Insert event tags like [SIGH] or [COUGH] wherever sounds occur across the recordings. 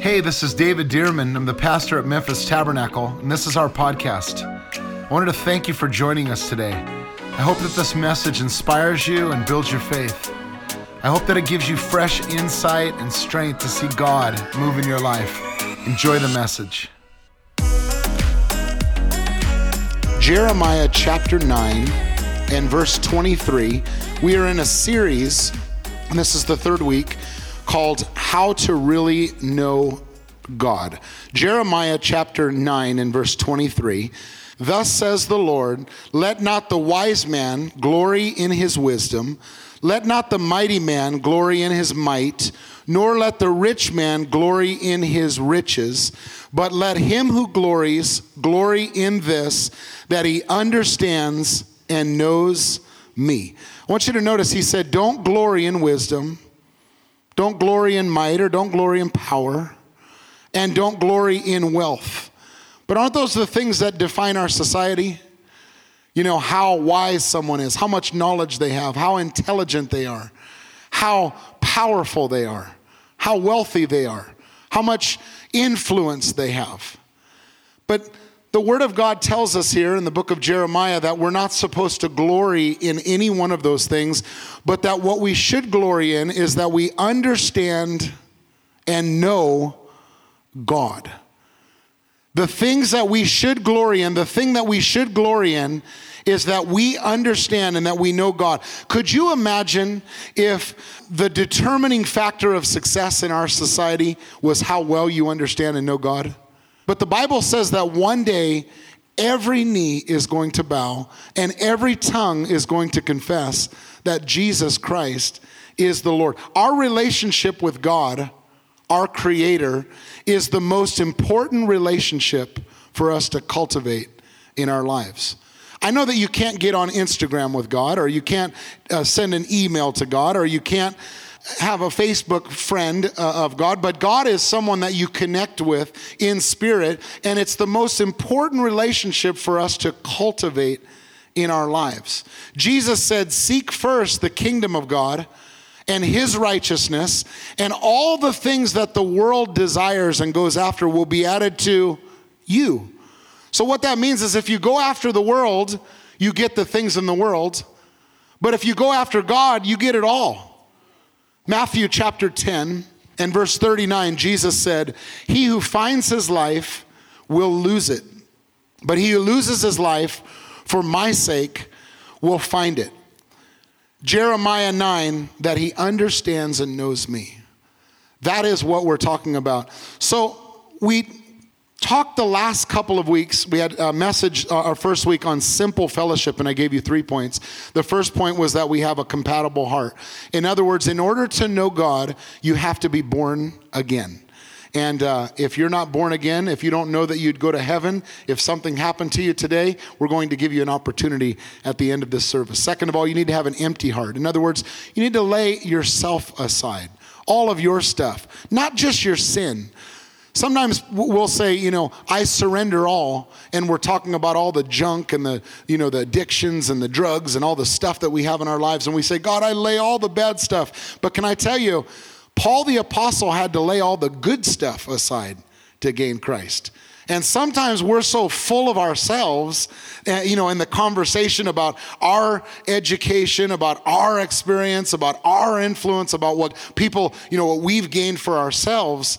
Hey, this is David Dearman. I'm the pastor at Memphis Tabernacle, and this is our podcast. I wanted to thank you for joining us today. I hope that this message inspires you and builds your faith. I hope that it gives you fresh insight and strength to see God move in your life. Enjoy the message. Jeremiah chapter 9 and verse 23. We are in a series, and this is the third week, called How to Really Know God. Jeremiah chapter 9 and verse 23. Thus says the Lord, let not the wise man glory in his wisdom, let not the mighty man glory in his might, nor let the rich man glory in his riches, but let him who glories glory in this, that he understands and knows me. I want you to notice he said, Don't glory in wisdom, don't glory in might, or don't glory in power, and don't glory in wealth. But aren't those the things that define our society? You know, how wise someone is, how much knowledge they have, how intelligent they are, how powerful they are how wealthy they are, how much influence they have. But the Word of God tells us here in the book of Jeremiah that we're not supposed to glory in any one of those things, but that what we should glory in is that we understand and know God. The things that we should glory in, the thing that we should glory in is that we understand and that we know God. Could you imagine if the determining factor of success in our society was how well you understand and know God? But the Bible says that one day every knee is going to bow and every tongue is going to confess that Jesus Christ is the Lord. Our relationship with God, our Creator, is the most important relationship for us to cultivate in our lives. I know that you can't get on Instagram with God, or you can't uh, send an email to God, or you can't have a Facebook friend uh, of God, but God is someone that you connect with in spirit, and it's the most important relationship for us to cultivate in our lives. Jesus said, Seek first the kingdom of God and his righteousness, and all the things that the world desires and goes after will be added to you. So, what that means is if you go after the world, you get the things in the world. But if you go after God, you get it all. Matthew chapter 10 and verse 39, Jesus said, He who finds his life will lose it, but he who loses his life for my sake will find it. Jeremiah 9, that he understands and knows me. That is what we're talking about. So we talked the last couple of weeks. We had a message uh, our first week on simple fellowship, and I gave you three points. The first point was that we have a compatible heart. In other words, in order to know God, you have to be born again. And uh, if you're not born again, if you don't know that you'd go to heaven, if something happened to you today, we're going to give you an opportunity at the end of this service. Second of all, you need to have an empty heart. In other words, you need to lay yourself aside, all of your stuff, not just your sin Sometimes we'll say, you know, I surrender all, and we're talking about all the junk and the, you know, the addictions and the drugs and all the stuff that we have in our lives, and we say, God, I lay all the bad stuff. But can I tell you, Paul the Apostle had to lay all the good stuff aside to gain Christ. And sometimes we're so full of ourselves, uh, you know, in the conversation about our education, about our experience, about our influence, about what people, you know, what we've gained for ourselves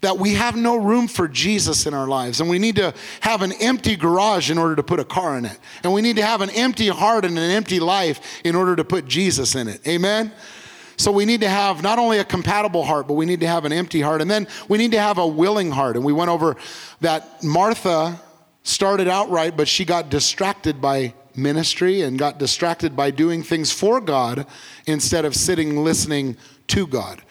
that we have no room for Jesus in our lives. And we need to have an empty garage in order to put a car in it. And we need to have an empty heart and an empty life in order to put Jesus in it. Amen? So we need to have not only a compatible heart, but we need to have an empty heart. And then we need to have a willing heart. And we went over that Martha started out right, but she got distracted by ministry and got distracted by doing things for God instead of sitting listening to God.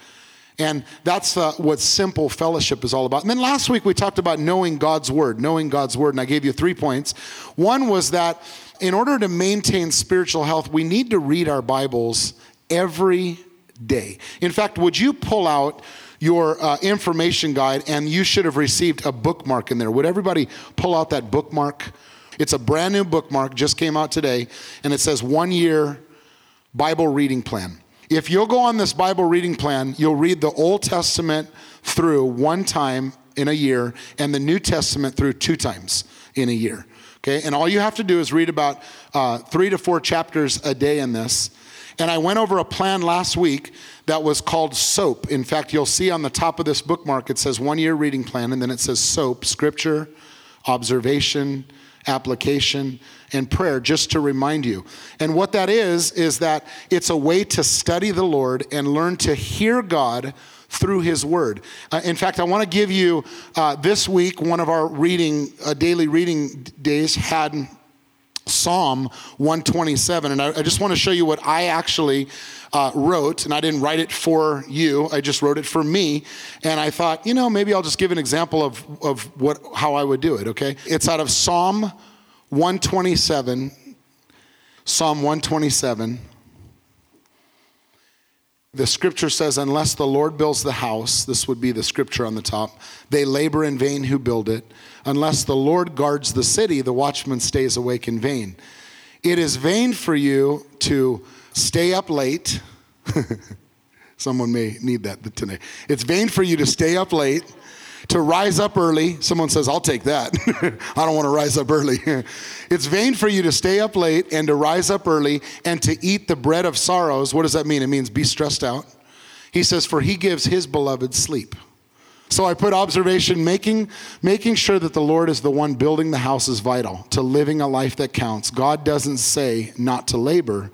And that's uh, what simple fellowship is all about. And then last week we talked about knowing God's word, knowing God's word, and I gave you three points. One was that in order to maintain spiritual health, we need to read our Bibles every day. In fact, would you pull out your uh, information guide and you should have received a bookmark in there? Would everybody pull out that bookmark? It's a brand new bookmark, just came out today, and it says one year Bible reading plan. If you'll go on this Bible reading plan, you'll read the Old Testament through one time in a year and the New Testament through two times in a year. Okay, and all you have to do is read about uh, three to four chapters a day in this. And I went over a plan last week that was called SOAP. In fact, you'll see on the top of this bookmark, it says one year reading plan, and then it says SOAP scripture, observation, application, and prayer, just to remind you. And what that is, is that it's a way to study the Lord and learn to hear God through his word. Uh, in fact, I want to give you uh, this week, one of our reading, uh, daily reading days had Psalm 127. And I, I just want to show you what I actually uh, wrote. And I didn't write it for you, I just wrote it for me. And I thought, you know, maybe I'll just give an example of, of what, how I would do it, okay? It's out of Psalm 127. Psalm 127. The scripture says, Unless the Lord builds the house, this would be the scripture on the top, they labor in vain who build it. Unless the Lord guards the city, the watchman stays awake in vain. It is vain for you to stay up late. [LAUGHS] Someone may need that today. It's vain for you to stay up late to rise up early. Someone says, I'll take that. [LAUGHS] I don't want to rise up early. [LAUGHS] it's vain for you to stay up late and to rise up early and to eat the bread of sorrows. What does that mean? It means be stressed out. He says, For he gives his beloved sleep. So I put observation making making sure that the Lord is the one building the house is vital to living a life that counts. God doesn't say not to labor,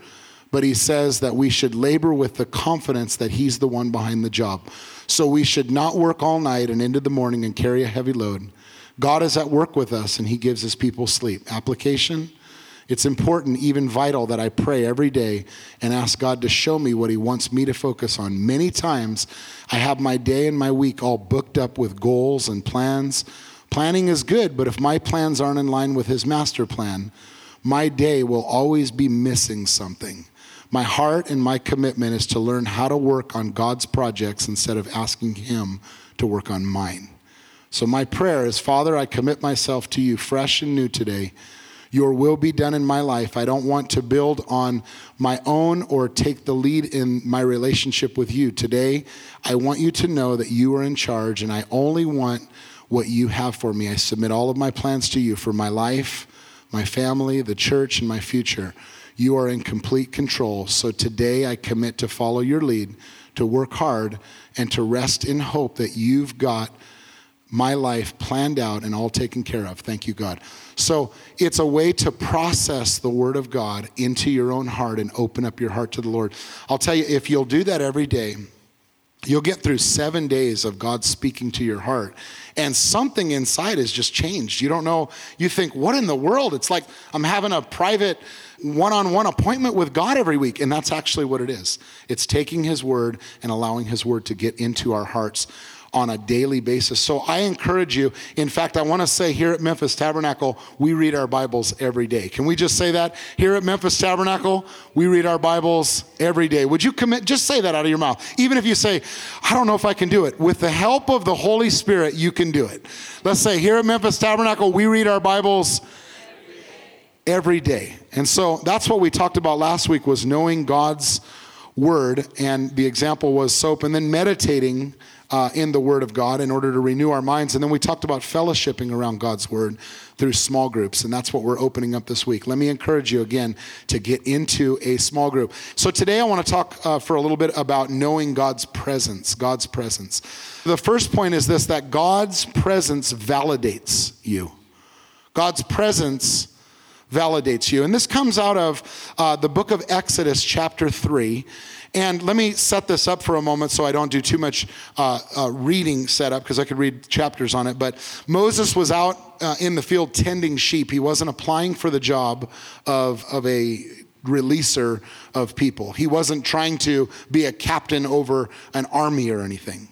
but he says that we should labor with the confidence that he's the one behind the job. So we should not work all night and into the morning and carry a heavy load. God is at work with us and he gives his people sleep. Application it's important, even vital, that I pray every day and ask God to show me what He wants me to focus on. Many times, I have my day and my week all booked up with goals and plans. Planning is good, but if my plans aren't in line with His master plan, my day will always be missing something. My heart and my commitment is to learn how to work on God's projects instead of asking Him to work on mine. So, my prayer is Father, I commit myself to you fresh and new today. Your will be done in my life. I don't want to build on my own or take the lead in my relationship with you. Today, I want you to know that you are in charge and I only want what you have for me. I submit all of my plans to you for my life, my family, the church, and my future. You are in complete control. So today I commit to follow your lead, to work hard, and to rest in hope that you've got my life planned out and all taken care of. Thank you, God. So it's a way to process the Word of God into your own heart and open up your heart to the Lord. I'll tell you, if you'll do that every day, you'll get through seven days of God speaking to your heart. And something inside has just changed. You don't know, you think, what in the world? It's like I'm having a private one on one appointment with God every week. And that's actually what it is it's taking His word and allowing His word to get into our hearts on a daily basis. So I encourage you. In fact, I want to say here at Memphis Tabernacle, we read our Bibles every day. Can we just say that? Here at Memphis Tabernacle, we read our Bibles every day. Would you commit? Just say that out of your mouth. Even if you say, I don't know if I can do it. With the help of the Holy Spirit, you can do it. Let's say here at Memphis Tabernacle, we read our Bibles every day. And so that's what we talked about last week was knowing God's word and the example was soap and then meditating uh, in the Word of God in order to renew our minds. And then we talked about fellowshipping around God's Word through small groups, and that's what we're opening up this week. Let me encourage you again to get into a small group. So today I want to talk uh, for a little bit about knowing God's presence. God's presence. The first point is this that God's presence validates you. God's presence validates you. And this comes out of uh, the book of Exodus, chapter 3. And let me set this up for a moment so I don't do too much uh, uh, reading setup because I could read chapters on it. But Moses was out uh, in the field tending sheep. He wasn't applying for the job of, of a releaser of people, he wasn't trying to be a captain over an army or anything.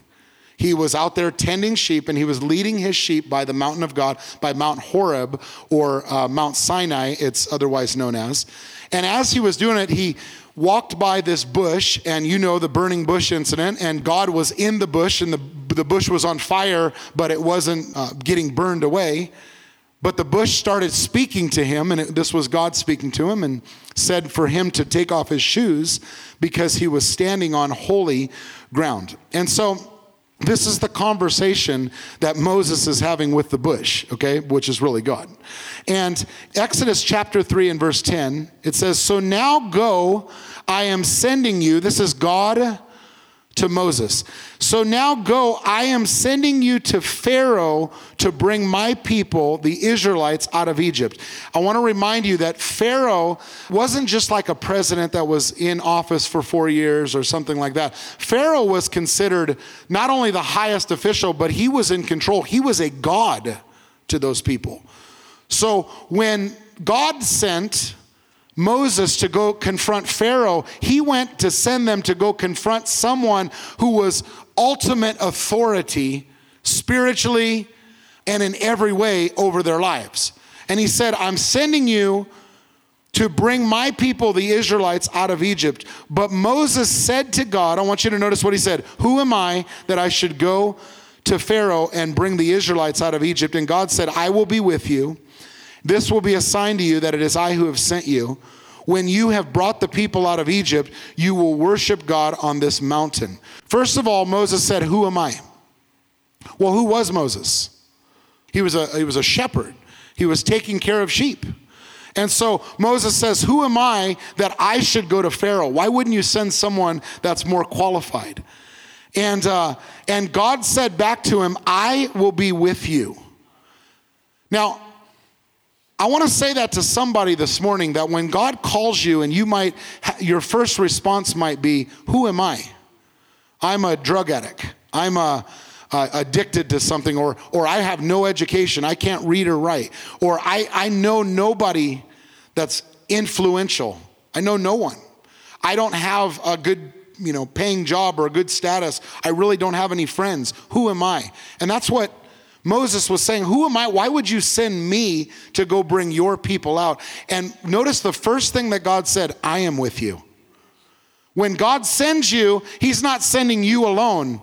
He was out there tending sheep and he was leading his sheep by the mountain of God, by Mount Horeb or uh, Mount Sinai, it's otherwise known as. And as he was doing it, he walked by this bush, and you know the burning bush incident, and God was in the bush, and the, the bush was on fire, but it wasn't uh, getting burned away. But the bush started speaking to him, and it, this was God speaking to him, and said for him to take off his shoes because he was standing on holy ground. And so, this is the conversation that Moses is having with the bush, okay, which is really God. And Exodus chapter 3 and verse 10, it says, So now go, I am sending you. This is God to Moses. So now go, I am sending you to Pharaoh to bring my people, the Israelites, out of Egypt. I want to remind you that Pharaoh wasn't just like a president that was in office for four years or something like that. Pharaoh was considered not only the highest official, but he was in control. He was a god to those people. So when God sent Moses to go confront Pharaoh, he went to send them to go confront someone who was ultimate authority spiritually and in every way over their lives. And he said, I'm sending you to bring my people, the Israelites, out of Egypt. But Moses said to God, I want you to notice what he said Who am I that I should go to Pharaoh and bring the Israelites out of Egypt? And God said, I will be with you this will be a sign to you that it is I who have sent you. When you have brought the people out of Egypt, you will worship God on this mountain. First of all, Moses said, Who am I? Well, who was Moses? He was a, he was a shepherd, he was taking care of sheep. And so Moses says, Who am I that I should go to Pharaoh? Why wouldn't you send someone that's more qualified? And, uh, and God said back to him, I will be with you. Now, I want to say that to somebody this morning that when God calls you and you might, your first response might be, Who am I? I'm a drug addict. I'm a, uh, addicted to something, or, or I have no education. I can't read or write. Or I, I know nobody that's influential. I know no one. I don't have a good you know paying job or a good status i really don't have any friends who am i and that's what Moses was saying, Who am I? Why would you send me to go bring your people out? And notice the first thing that God said, I am with you. When God sends you, He's not sending you alone,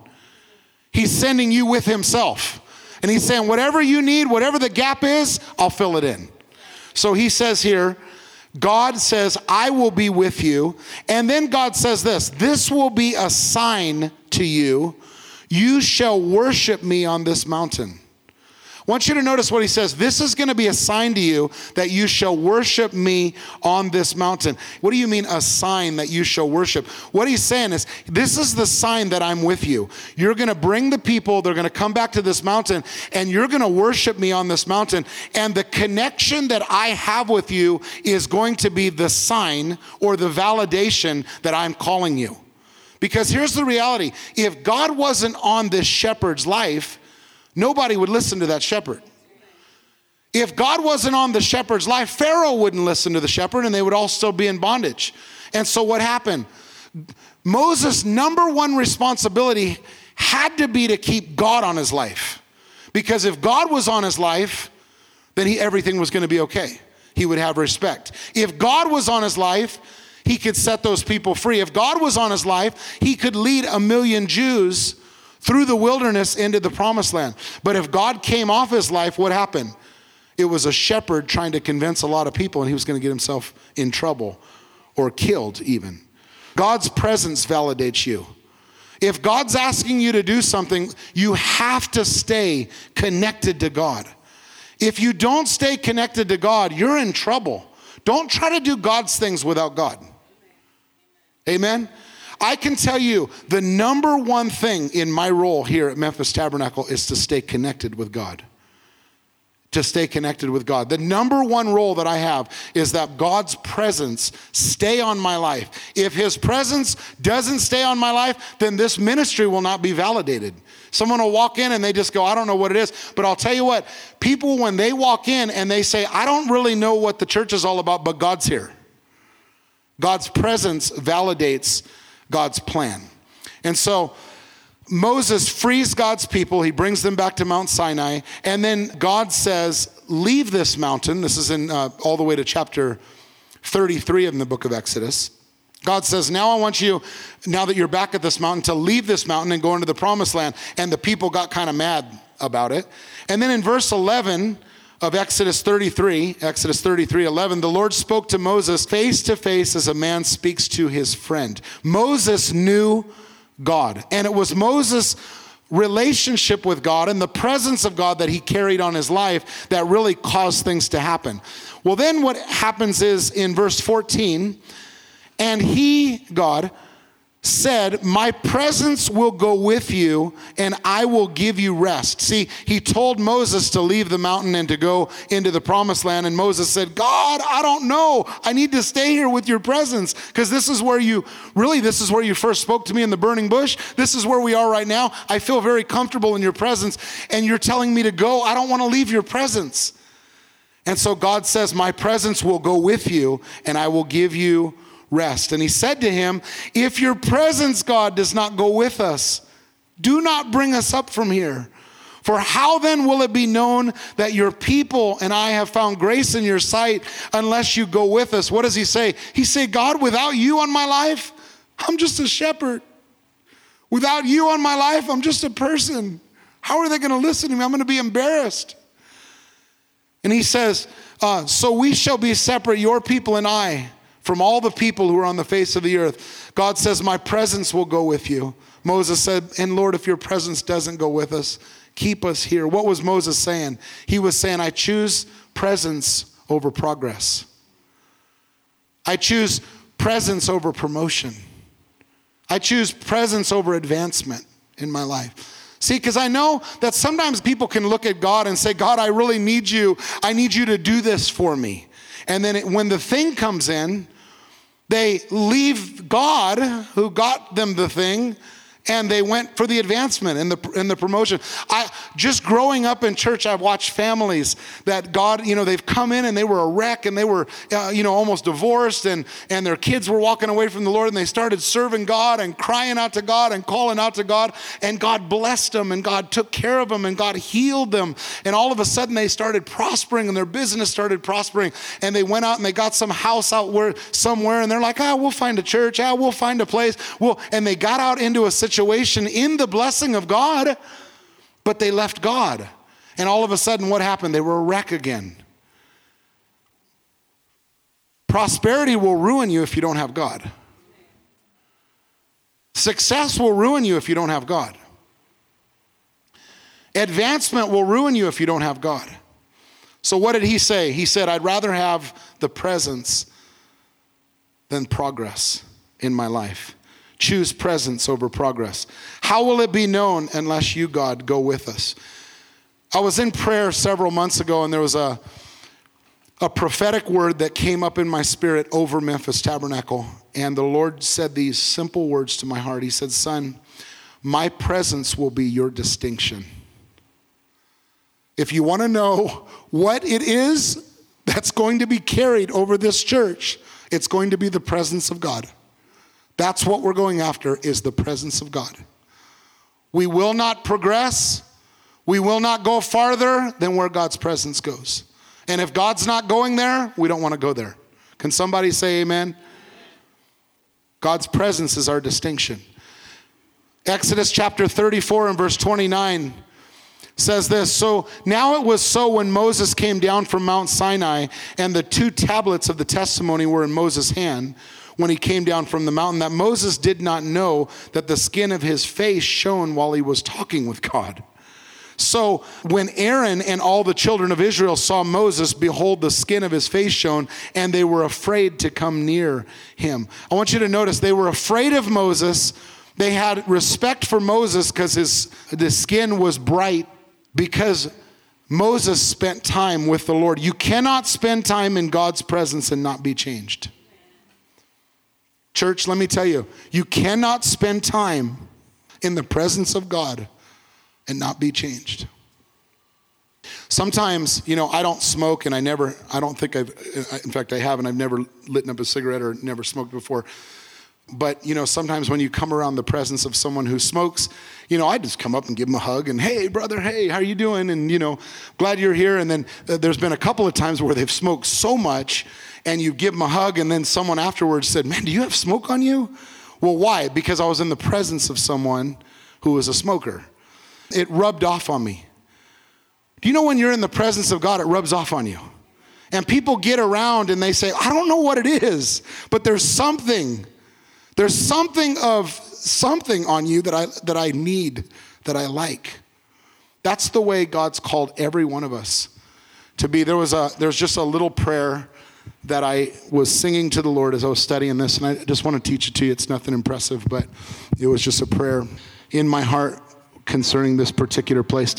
He's sending you with Himself. And He's saying, Whatever you need, whatever the gap is, I'll fill it in. So He says here, God says, I will be with you. And then God says this this will be a sign to you. You shall worship me on this mountain. Want you to notice what he says. This is going to be a sign to you that you shall worship me on this mountain. What do you mean, a sign that you shall worship? What he's saying is, this is the sign that I'm with you. You're going to bring the people, they're going to come back to this mountain, and you're going to worship me on this mountain. And the connection that I have with you is going to be the sign or the validation that I'm calling you. Because here's the reality if God wasn't on this shepherd's life, nobody would listen to that shepherd. If God wasn't on the shepherd's life, Pharaoh wouldn't listen to the shepherd and they would all still be in bondage. And so what happened? Moses' number one responsibility had to be to keep God on his life. Because if God was on his life, then he, everything was going to be okay. He would have respect. If God was on his life, he could set those people free. If God was on his life, he could lead a million Jews through the wilderness into the promised land. But if God came off his life, what happened? It was a shepherd trying to convince a lot of people, and he was going to get himself in trouble or killed, even. God's presence validates you. If God's asking you to do something, you have to stay connected to God. If you don't stay connected to God, you're in trouble. Don't try to do God's things without God. Amen? I can tell you the number one thing in my role here at Memphis Tabernacle is to stay connected with God. To stay connected with God. The number one role that I have is that God's presence stay on my life. If His presence doesn't stay on my life, then this ministry will not be validated. Someone will walk in and they just go, I don't know what it is. But I'll tell you what, people, when they walk in and they say, I don't really know what the church is all about, but God's here. God's presence validates God's plan. And so Moses frees God's people. He brings them back to Mount Sinai. And then God says, Leave this mountain. This is in uh, all the way to chapter 33 in the book of Exodus. God says, Now I want you, now that you're back at this mountain, to leave this mountain and go into the promised land. And the people got kind of mad about it. And then in verse 11 of Exodus 33, Exodus 33 11, the Lord spoke to Moses face to face as a man speaks to his friend. Moses knew God, and it was Moses' relationship with God and the presence of God that he carried on his life that really caused things to happen. Well, then what happens is in verse 14, and he, God, said, My presence will go with you and I will give you rest. See, he told Moses to leave the mountain and to go into the promised land. And Moses said, God, I don't know. I need to stay here with your presence because this is where you, really, this is where you first spoke to me in the burning bush. This is where we are right now. I feel very comfortable in your presence and you're telling me to go. I don't want to leave your presence. And so God says, My presence will go with you and I will give you rest. And he said to him, If your presence, God, does not go with us, do not bring us up from here. For how then will it be known that your people and I have found grace in your sight unless you go with us? What does he say? He said, God, without you on my life, I'm just a shepherd. Without you on my life, I'm just a person. How are they going to listen to me? I'm going to be embarrassed. And he says, uh, So we shall be separate, your people and I from all the people who are on the face of the earth. God says, My presence will go with you. Moses said, And Lord, if your presence doesn't go with us, keep us here. What was Moses saying? He was saying, I choose presence over progress. I choose presence over promotion. I choose presence over advancement in my life. See, because I know that sometimes people can look at God and say, God, I really need you. I need you to do this for me. And then it, when the thing comes in, they leave God, who got them the thing, and they went for the advancement and the, and the promotion. I just growing up in church, I've watched families that God, you know, they've come in and they were a wreck and they were, uh, you know, almost divorced and, and their kids were walking away from the Lord and they started serving God and crying out to God and calling out to God. And God blessed them and God took care of them and God healed them. And all of a sudden they started prospering and their business started prospering. And they went out and they got some house out where somewhere and they're like, ah, oh, we'll find a church, ah, we'll find a place, well, and they got out into a situation situation in the blessing of God, but they left God. And all of a sudden, what happened? They were a wreck again. Prosperity will ruin you if you don't have God. Success will ruin you if you don't have God. Advancement will ruin you if you don't have God. So, what did he say? He said, I'd rather have the presence than progress in my life. Choose presence over progress. How will it be known unless you, God, go with us? I was in prayer several months ago, and there was a, a prophetic word that came up in my spirit over Memphis Tabernacle. And the Lord said these simple words to my heart He said, Son, my presence will be your distinction. If you want to know what it is that's going to be carried over this church, it's going to be the presence of God. That's what we're going after is the presence of God. We will not progress. We will not go farther than where God's presence goes. And if God's not going there, we don't want to go there. Can somebody say amen? God's presence is our distinction. Exodus chapter 34 and verse 29 says this So now it was so when Moses came down from Mount Sinai, and the two tablets of the testimony were in Moses' hand when he came down from the mountain that Moses did not know that the skin of his face shone while he was talking with God. So when Aaron and all the children of Israel saw Moses, behold, the skin of his face shone, and they were afraid to come near him. I want you to notice they were afraid of Moses. They had respect for Moses because his the skin was bright because Moses spent time with the Lord. You cannot spend time in God's presence and not be changed. Church, let me tell you, you cannot spend time in the presence of God and not be changed. Sometimes, you know, I don't smoke and I never, I don't think I've, in fact, I haven't, I've never lit up a cigarette or never smoked before. But, you know, sometimes when you come around the presence of someone who smokes, you know, I just come up and give them a hug and, hey, brother, hey, how are you doing? And, you know, glad you're here. And then uh, there's been a couple of times where they've smoked so much and you give them a hug, and then someone afterwards said, Man, do you have smoke on you? Well, why? Because I was in the presence of someone who was a smoker. It rubbed off on me. Do you know when you're in the presence of God, it rubs off on you? And people get around and they say, I don't know what it is, but there's something. There's something of something on you that I, that I need, that I like. That's the way God's called every one of us to be. There was a, there's just a little prayer that I was singing to the Lord as I was studying this, and I just want to teach it to you. It's nothing impressive, but it was just a prayer in my heart concerning this particular place.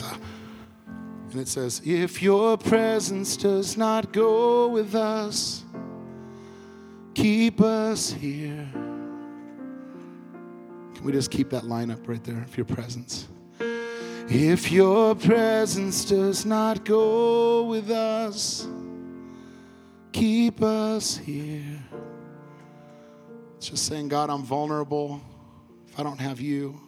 And it says, If your presence does not go with us, keep us here. Can we just keep that line up right there? If your presence. If your presence does not go with us, keep us here. It's just saying, God, I'm vulnerable if I don't have you.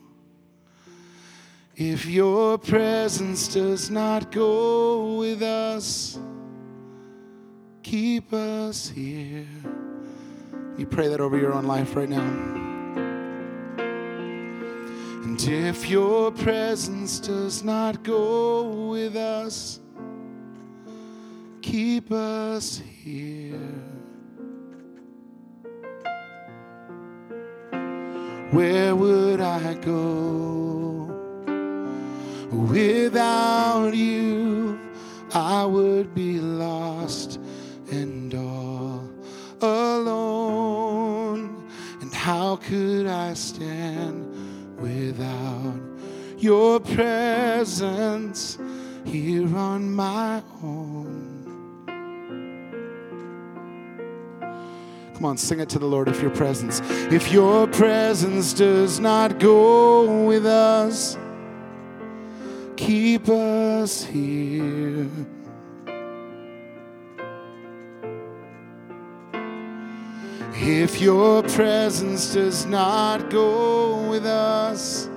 If your presence does not go with us, keep us here. You pray that over your own life right now. And if your presence does not go with us, keep us here. Where would I go? Without you, I would be lost and all alone. And how could I stand without your presence here on my own? Come on, sing it to the Lord if your presence. If your presence does not go with us, keep us here. If your presence does not go with us,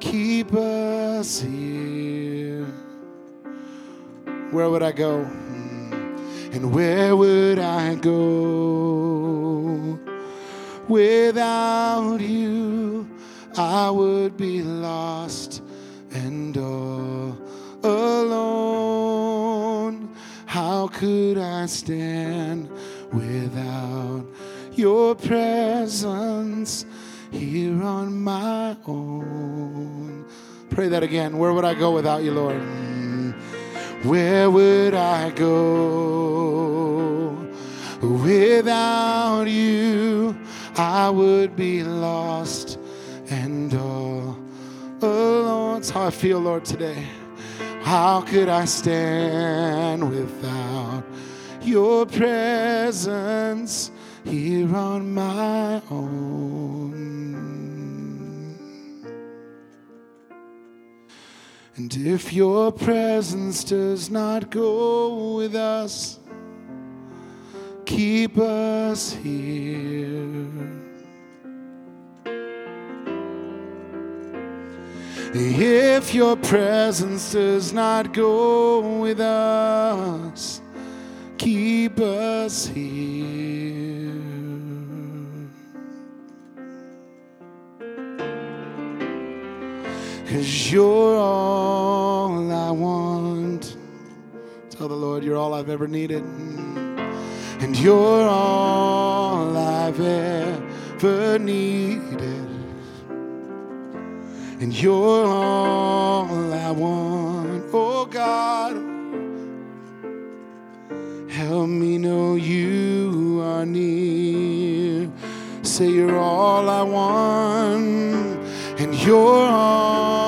keep us here. Where would I go? Hmm. And where would I go? Without you, I would be lost and all alone. Could I stand without your presence here on my own? Pray that again. Where would I go without you, Lord? Where would I go without you? I would be lost and all alone. That's how I feel, Lord, today. How could I stand without your presence here on my own? And if your presence does not go with us, keep us here. If your presence does not go with us, keep us here. Cause you're all I want. Tell the Lord you're all I've ever needed. And you're all I've ever needed. And you're all I want. Oh God, help me know you are near. Say you're all I want. And you're all